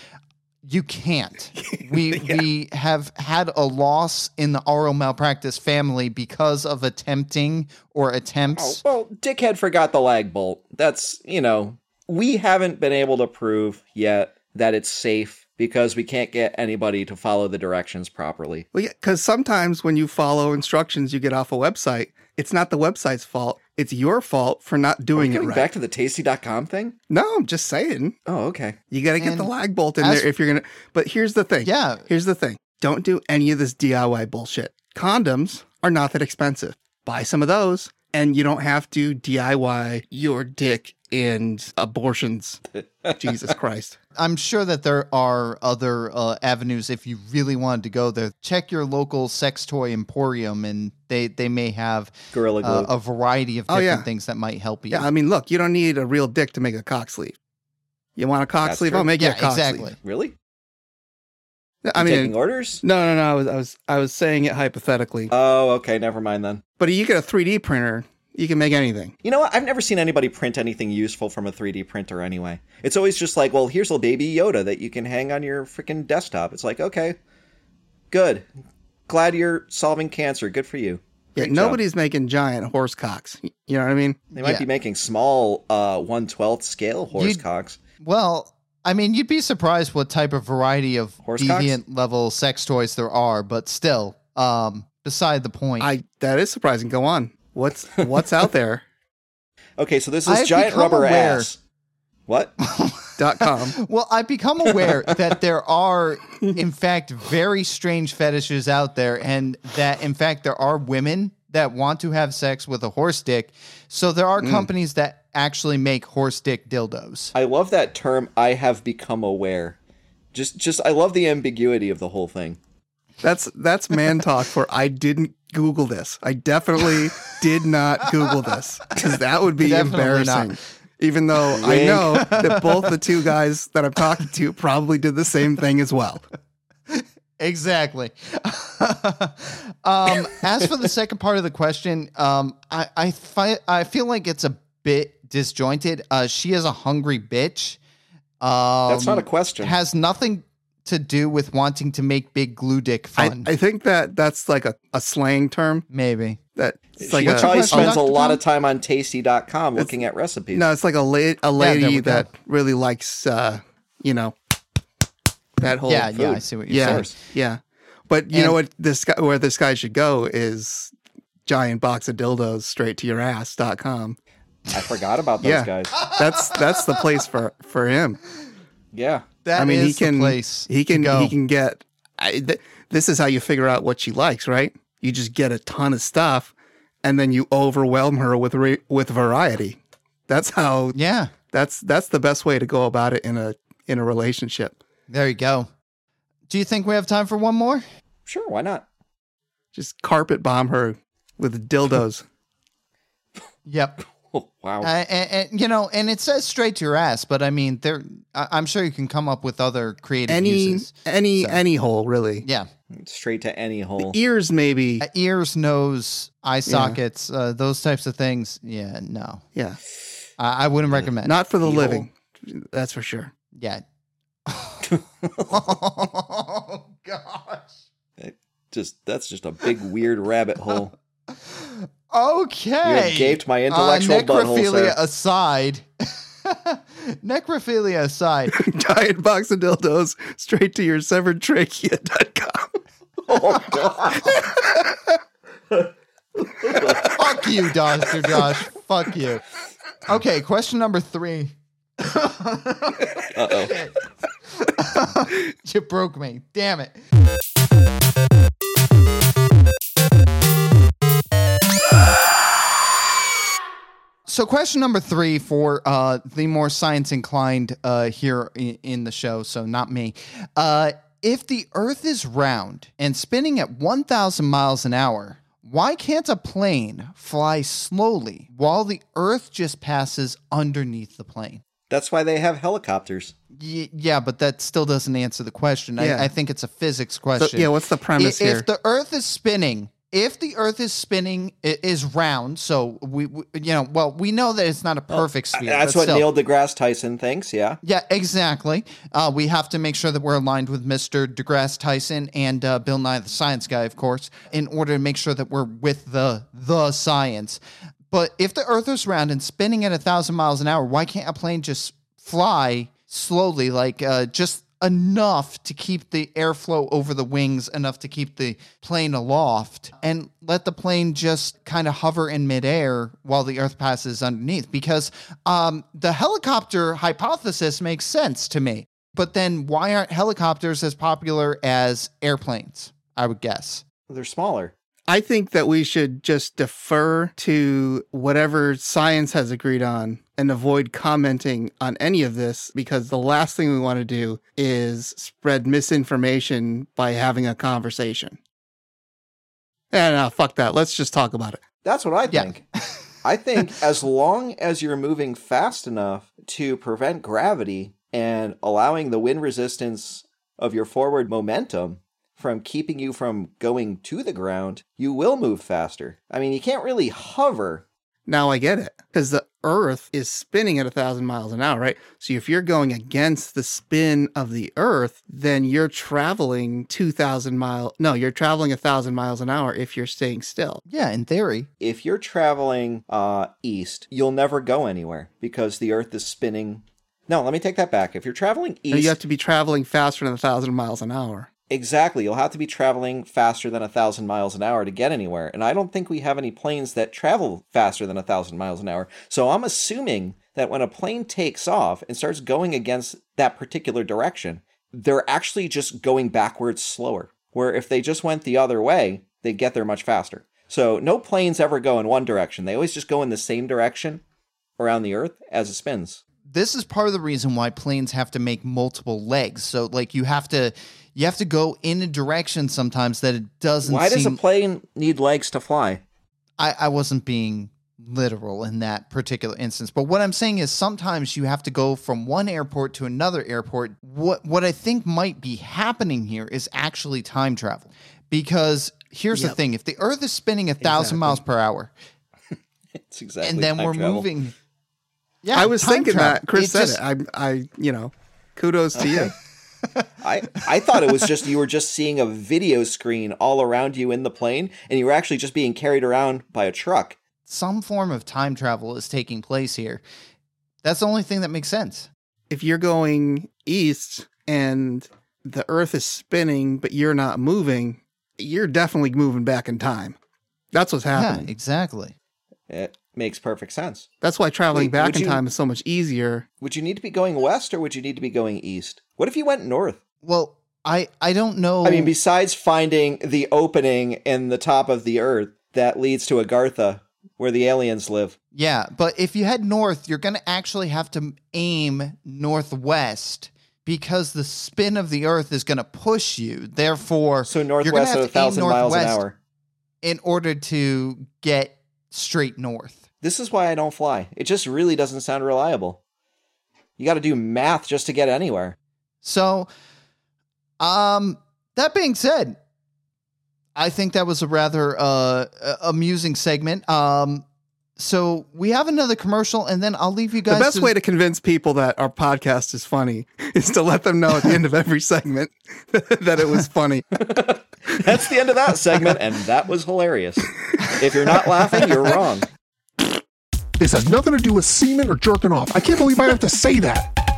You can't. (laughs) We we have had a loss in the oral malpractice family because of attempting or Oh, attempts. well, dickhead forgot the lag bolt. That's, you know, we haven't been able to prove yet that it's safe because we can't get anybody to follow the directions properly. Well, yeah, because sometimes when you follow instructions you get off a website, it's not the website's fault. It's your fault for not doing it right. back to the tasty.com thing? no, I'm just saying. Oh, okay. You got to get the lag bolt in as- there if you're going to. But here's the thing. Yeah. Here's the thing. Don't do any of this DIY bullshit. Condoms are not that expensive. Buy some of those and you don't have to DIY your dick and abortions. (laughs) Jesus Christ. I'm sure that there are other uh, avenues if you really wanted to go there. Check your local sex toy emporium, and they they may have Gorilla Glue. uh, a variety of Oh, different yeah. things that might help you. Yeah, I mean, look, you don't need a real dick to make a cock sleeve. You want a cock That's sleeve? true. I'll make Yeah, you a cock exactly. sleeve. really? I You mean, taking orders? no, no, no. I was, I was, I was saying it hypothetically. Oh, okay. Never mind then. but you get a 3D printer, you can make anything. You know what? I've never seen anybody print anything useful from a 3D printer anyway. It's always just like, well, here's a baby Yoda that you can hang on your freaking desktop. It's like, okay, good. Glad you're solving cancer. Good for you. Yeah, Great job. nobody's making giant horse cocks. You know what I mean? They might Yeah. be making small uh 112th scale horse You'd- cocks. Well, I mean, you'd be surprised what type of variety of Horse cocks? deviant level sex toys there are, but still, um, beside the point. I that is surprising. Go on. What's what's out there? (laughs) Okay, so this is I've giant become rubber aware- ass. What? (laughs) Dot com. well, I've become aware (laughs) that there are, in fact, very strange fetishes out there, and that, in fact, there are women that want to have sex with a horse dick. So there are hmm. companies that actually make horse dick dildos. I love that term I have become aware. Just just I love the ambiguity of the whole thing. That's that's man talk for I didn't Google this. I definitely did not Google this because that would be Definitely embarrassing. not. Even though I know that (laughs) both the two guys that I'm talking to probably did the same thing as well. Exactly. (laughs) um, as for the second part of the question, um, I I, fi- I feel like it's a bit disjointed. Uh, she is a hungry bitch. Um, That's not a question. Has nothing to do with wanting to make big glue dick fun. I think that that's like a, a slang term Maybe. that it's she like What's a, probably spends a lot of time on tasty.com looking at recipes. no, it's like a la- a there lady we go. that really likes uh, you know that whole Yeah, yeah. I see what you're yeah, saying. yeah. But you know what this guy where this guy should go is giant box of dildos straight to your ass.com. I forgot about those Yeah. guys. That's that's the place for for him. Yeah. That I mean, is he can the place. he can to go. he can get. I, th- this is how you figure out what she likes, right? You just get a ton of stuff, and then you overwhelm her with re- with variety. That's how Yeah. that's that's the best way to go about it in a in a relationship. There you go. Do you think we have time for one more? Sure, why not? Just carpet bomb her with dildos. Yep. Oh, wow. Uh, and, and, you know, and it says straight to your ass, but I mean, there. I- I'm sure you can come up with other creative any uses. any So- any hole really. Yeah, Straight to any hole. Ears maybe. Uh, ears, nose, eye sockets, uh, those types of things. Yeah, no, Yeah. I, I wouldn't recommend. Not for the Keyhole. living. That's for sure. yeah. (laughs) oh gosh. Just that's just a big weird rabbit hole. Okay. You gaped my intellectual uh, butthole, necrophilia sir. aside. (laughs) necrophilia aside. (laughs) Giant box of dildos straight to your severed trachea.com. Oh god. (laughs) Fuck you, Dr. Josh. Fuck you. Okay, question number three. Uh-oh. you broke me. Damn it. (sighs) So, question number three for uh, the more science inclined uh, here in, in the show, so not me. Uh, if the Earth is round and spinning at 1,000 miles an hour, why can't a plane fly slowly while the Earth just passes underneath the plane? That's why they have helicopters. Y- yeah, but that still doesn't answer the question. Yeah. I, I think it's a physics So, question. yeah, what's the premise I- here? If the Earth is spinning, if the Earth is spinning, it is round. So we, we you know, well, we know that it's not a perfect sphere. That's what still. Neil deGrasse Tyson thinks, yeah. Yeah, exactly. Uh, we have to make sure that we're aligned with Mr. DeGrasse Tyson and uh, Bill Nye the Science Guy, of course, in order to make sure that we're with the the science. But if the Earth is round and spinning at a thousand miles an hour, why can't a plane just fly slowly, like uh, just enough to keep the airflow over the wings, enough to keep the plane aloft, and let the plane just kind of hover in midair while the Earth passes underneath? Because um, the helicopter hypothesis makes sense to me. But then why aren't helicopters as popular as airplanes? I would guess. They're smaller. I think that we should just defer to whatever science has agreed on and avoid commenting on any of this because the last thing we want to do is spread misinformation by having a conversation. Eh, yeah, no, fuck that. Let's just talk about it. That's what I Yeah. think. I think (laughs) as long as you're moving fast enough to prevent gravity and allowing the wind resistance of your forward momentum from keeping you from going to the ground, you will move faster. I mean, you can't really hover. Now I get it because the Earth is spinning at a thousand miles an hour, right? So if you're going against the spin of the Earth, then you're traveling two thousand mile. No, you're traveling a thousand miles an hour if you're staying still. Yeah, in theory. If you're traveling uh, east, you'll never go anywhere because the Earth is spinning. No, let me take that back. If you're traveling Or east, you have to be traveling faster than a thousand miles an hour. Exactly. You'll have to be traveling faster than a thousand miles an hour to get anywhere. And I don't think we have any planes that travel faster than a thousand miles an hour. So I'm assuming that when a plane takes off and starts going against that particular direction, they're actually just going backwards slower. Where if they just went the other way, they'd get there much faster. So no planes ever go in one direction. They always just go in the same direction around the Earth as it spins. this is part of the reason why planes have to make multiple legs. So like you have to you have to go in a direction sometimes that it doesn't Why does a plane need legs to fly? I, I wasn't being literal in that particular instance. But what I'm saying is sometimes you have to go from one airport to another airport. What what I think might be happening here is actually time travel. Because here's the thing, if the earth is spinning a thousand Exactly. miles per hour (laughs) It's exactly and then time we're travel. moving Yeah, I was thinking travel. that. Chris It said just- it. I, I, you know, kudos to you. I, I thought it was just you were just seeing a video screen all around you in the plane, and you were actually just being carried around by a truck. Some form of time travel is taking place here. That's the only thing that makes sense. if you're going east and the Earth is spinning, but you're not moving, you're definitely moving back in time. That's what's happening. Yeah, exactly. It makes perfect sense. That's why traveling Wait, back in you- time is so much easier. Would you need to be going west or would you need to be going east? What if you went north? Well, I I don't know. I mean, besides finding the opening in the top of the earth that leads to Agartha, where the aliens live. Yeah, but if you head north, you're going to actually have to aim northwest because the spin of the earth is going to push you. Therefore, So northwest have at a thousand miles an hour. in order to get straight north. This is why I don't fly. It just really doesn't sound reliable. You got to do math just to get anywhere. So, um, that being said, I think that was a rather uh amusing segment. Um, so we have another commercial, and then I'll leave you guys. the best way to convince people that our podcast is funny (laughs) is to let them know at the end of every segment (laughs) that it was funny. (laughs) That's the end of that segment, and that was hilarious. If you're not laughing, you're wrong. This has nothing to do with semen or jerking off. I can't believe I have to say that.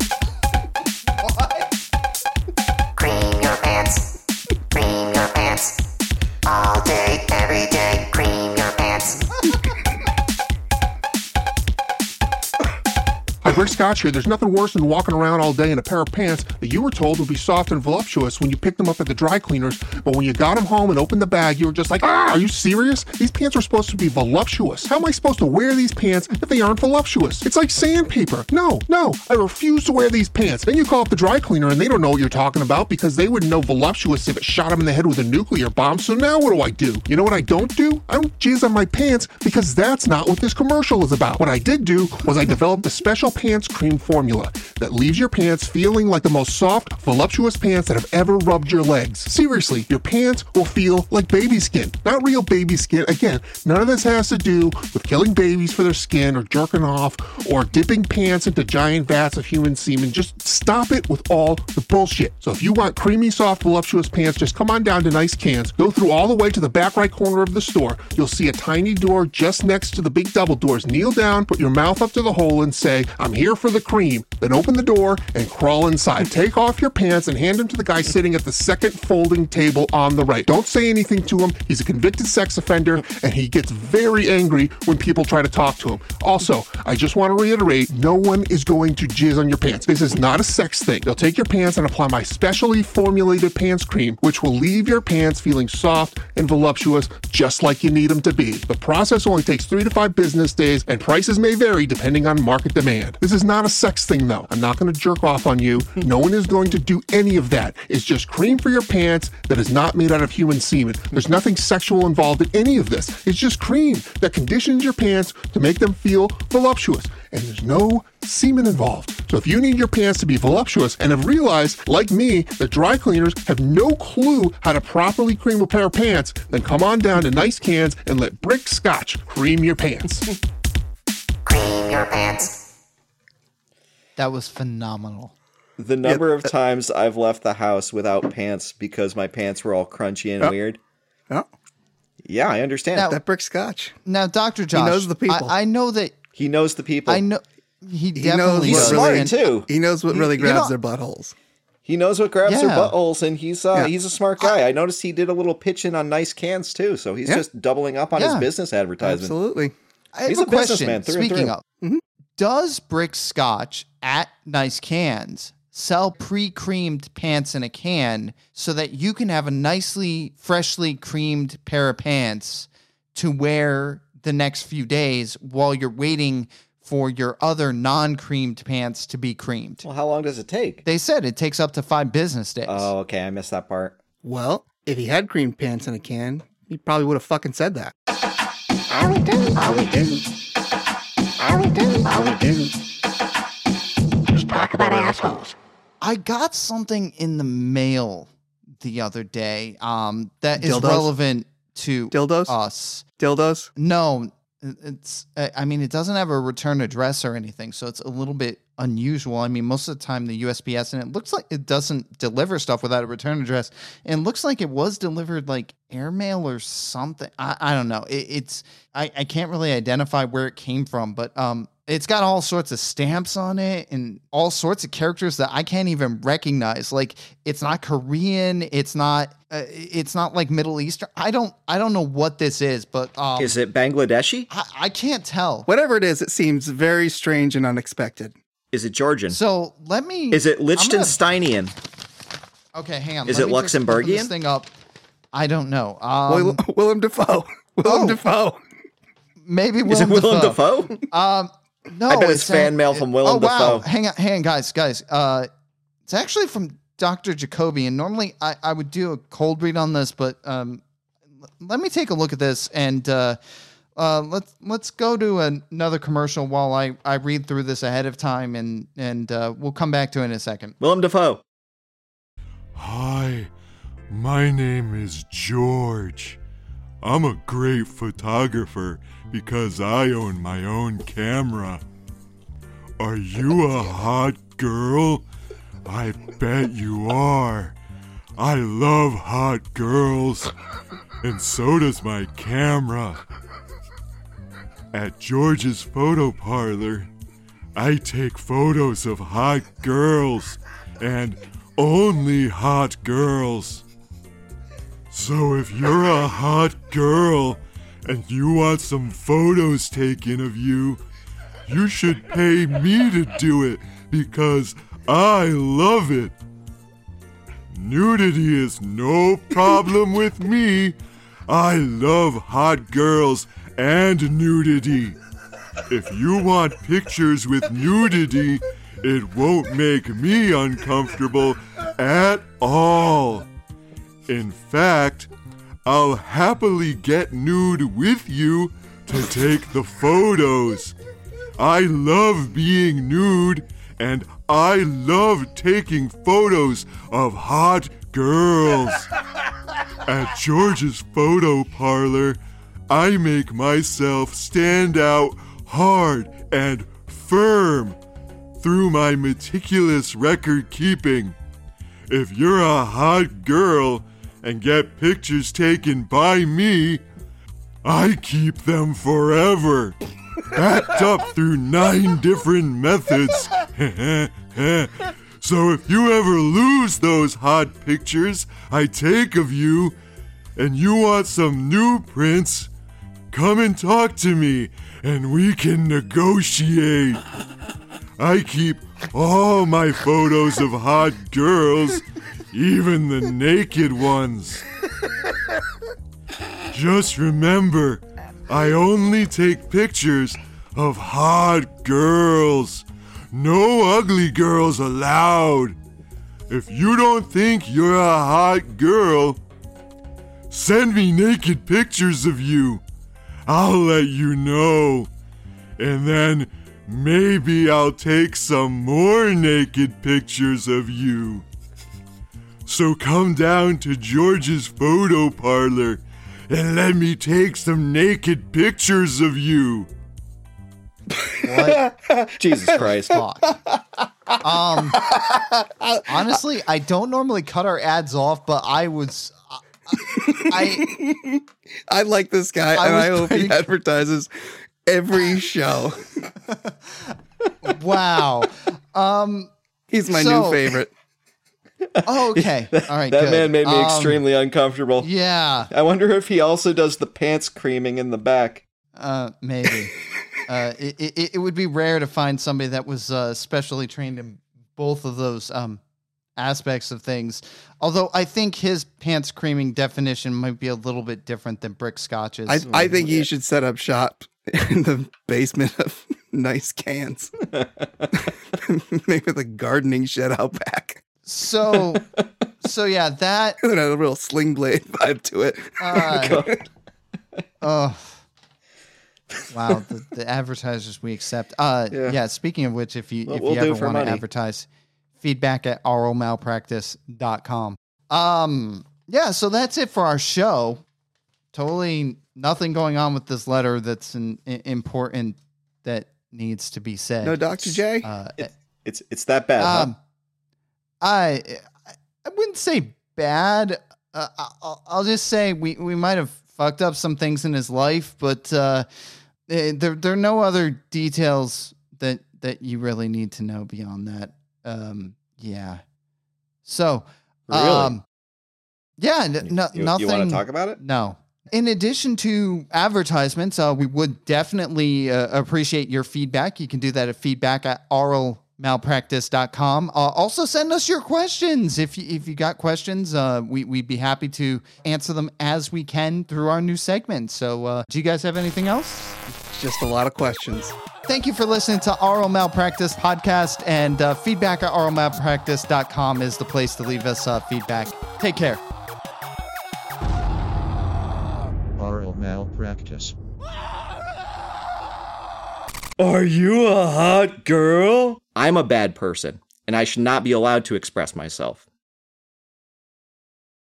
Brick Scotch here. There's nothing worse than walking around all day in a pair of pants that you were told would be soft and voluptuous when you picked them up at the dry cleaners, but when you got them home and opened the bag, you were just like, ah, are you serious? These pants were supposed to be voluptuous. How am I supposed to wear these pants if they aren't voluptuous? It's like sandpaper. No, no, I refuse to wear these pants. Then you call up the dry cleaner and they don't know what you're talking about because they wouldn't know voluptuous if it shot them in the head with a nuclear bomb. So now what do I do? You know what I don't do? I don't jizz on my pants because that's not what this commercial is about. What I did do was I developed a special pants cream formula that leaves your pants feeling like the most soft, voluptuous pants that have ever rubbed your legs. Seriously, your pants will feel like baby skin, not real baby skin. Again, none of this has to do with killing babies for their skin or jerking off or dipping pants into giant vats of human semen. Just stop it with all the bullshit. So if you want creamy, soft, voluptuous pants, just come on down to Nice Cans, go through all the way to the back right corner of the store. You'll see a tiny door just next to the big double doors. Kneel down, put your mouth up to the hole, and say, I'm here for the cream. Then open the door and crawl inside. Take off your pants and hand them to the guy sitting at the second folding table on the right. Don't say anything to him. He's a convicted sex offender and he gets very angry when people try to talk to him. Also, I just want to reiterate no one is going to jizz on your pants. This is not a sex thing. They'll take your pants and apply my specially formulated pants cream, which will leave your pants feeling soft and voluptuous just like you need them to be. The process only takes three to five business days and prices may vary depending on market demand. This is not a sex thing though. I'm not going to jerk off on you. Hmm. No one is going to do any of that. It's just cream for your pants that is not made out of human semen. There's nothing sexual involved in any of this. It's just cream that conditions your pants to make them feel voluptuous. And there's no semen involved. So if you need your pants to be voluptuous and have realized, like me, that dry cleaners have no clue how to properly cream a pair of pants, then come on down to Nice Cans and let Brick Scotch cream your pants. (laughs) Cream your pants. That was phenomenal. The number of times I've left the house without pants because my pants were all crunchy and Oh. weird. Oh, Yeah, I understand. Now- that brick scotch. Now, Doctor Josh, knows the people. I, I know that. he knows the people. I know he He knows definitely He's what smart really, And- too. He knows what really you grabs know- their buttholes. He knows what grabs their Yeah. buttholes, and he's uh, Yeah. he's a smart guy. I noticed he did a little pitching on nice cans too, so he's Yeah. just doubling up on his business advertisement. Absolutely. I have He's a, a businessman question. through and Speaking through. of, does Brick Scotch at Nice Cans sell pre-creamed pants in a can so that you can have a nicely, freshly creamed pair of pants to wear the next few days while you're waiting for your other non-creamed pants to be creamed? Well, how long does it take? They said it takes up to five business days. Oh, okay, I missed that part. Well, if he had creamed pants in a can, he probably would have fucking said that. How we do? How we do? How we do? How we do? Just talk about assholes. I got something in the mail the other day um, that is Dildos? relevant to Dildos? us. Dildos? No, it's. I I mean, it doesn't have a return address or anything, so it's a little bit unusual. I mean, most of the time the USPS and it looks like it doesn't deliver stuff without a return address, and it looks like it was delivered like airmail or something. I, I don't know. It, it's I, I can't really identify where it came from, but um, it's got all sorts of stamps on it and all sorts of characters that I can't even recognize. Like it's not Korean, it's not uh, it's not like Middle Eastern. I don't I don't know what this is, but um, Is it Bangladeshi? I, I can't tell. Whatever it is, it seems very strange and unexpected. Is it Georgian? So let me. Is it I'm gonna- Okay, hang on. Is Let it me just open Luxembourgian? This thing up. I don't know. Um, Will, Willem Dafoe. (laughs) Willem oh. Dafoe. maybe Is it Willem Willem Dafoe. Dafoe? Um, no, I bet it's a- fan mail from Willem oh, wow. Hang on, hang on, guys, guys. Uh, it's actually from Dr. Jacoby, and normally I, I would do a cold read on this, but um, l- let me take a look at this and uh, uh, let's let's go to another commercial while I, I read through this ahead of time, and and uh, we'll come back to it in a second. Willem Dafoe. Hi, my name is George. I'm a great photographer because I own my own camera. Are you a hot girl? I bet you are. I love hot girls, and so does my camera. At George's photo parlor, I take photos of hot girls and only hot girls. So if you're a hot girl and you want some photos taken of you, you should pay me to do it because I love it. Nudity is no problem with me. I love hot girls and nudity. If you want pictures with nudity, it won't make me uncomfortable at all. In fact, I'll happily get nude with you to take the photos. I love being nude and I love taking photos of hot girls. At George's photo parlor, I make myself stand out hard and firm through my meticulous record keeping. If you're a hot girl and get pictures taken by me, I keep them forever, backed up through nine different methods. (laughs) so if you ever lose those hot pictures I take of you and you want some new prints, come and talk to me and we can negotiate. I keep all my photos of hot girls, even the naked ones. Just remember, I only take pictures of hot girls. No ugly girls allowed. If you don't think you're a hot girl, send me naked pictures of you. I'll let you know. And then maybe I'll take some more naked pictures of you. So come down to George's photo parlor and let me take some naked pictures of you. What? Jesus Christ. Fuck. Um, honestly, I don't normally cut our ads off, but I was, I, I like this guy, I and I hope he advertises every show. wow. Um, He's my So- new favorite. oh, okay. (laughs) All right. That good. man made me Um, extremely uncomfortable. Yeah. I wonder if he also does the pants creaming in the back. Uh, maybe. (laughs) uh, it, it, it would be rare to find somebody that was uh, specially trained in both of those um, aspects of things. Although I think his pants creaming definition might be a little bit different than Brick Scotch's. I, I think he should set up shop in the basement of (laughs) nice cans. (laughs) Maybe with a gardening shed out back. so, so yeah, that. (laughs) And a real sling blade vibe to it. Uh, oh. Wow, the, the advertisers we accept. Uh, yeah. Yeah. Speaking of which, if you What if we'll you ever want to advertise, feedback at oralmalpractice.com. Um, yeah, so that's it for our show. Totally nothing going on with this letter that's an, i- important that needs to be said. No Dr. J? Uh, It's it's that bad. huh? um, I I wouldn't say bad. Uh, I'll, I'll just say we, we might have fucked up some things in his life, but uh, eh, there there are no other details that that you really need to know beyond that. Um, yeah. So, Really? um, yeah, n- no, you, nothing. want to talk about it? No. In addition to advertisements, uh, we would definitely uh, appreciate your feedback. You can do that at feedback at malpractice.com. Uh, also, send us your questions. If you, if you got questions, uh, we, we'd be happy to answer them as we can through our new segment. So, uh, do you guys have anything else? Just a lot of questions. Thank you for listening to Oral Malpractice Podcast, and uh, feedback at oralmalpractice.com is the place to leave us uh, feedback. Take care. Oral malpractice. Are you a hot girl? I'm a bad person, and I should not be allowed to express myself.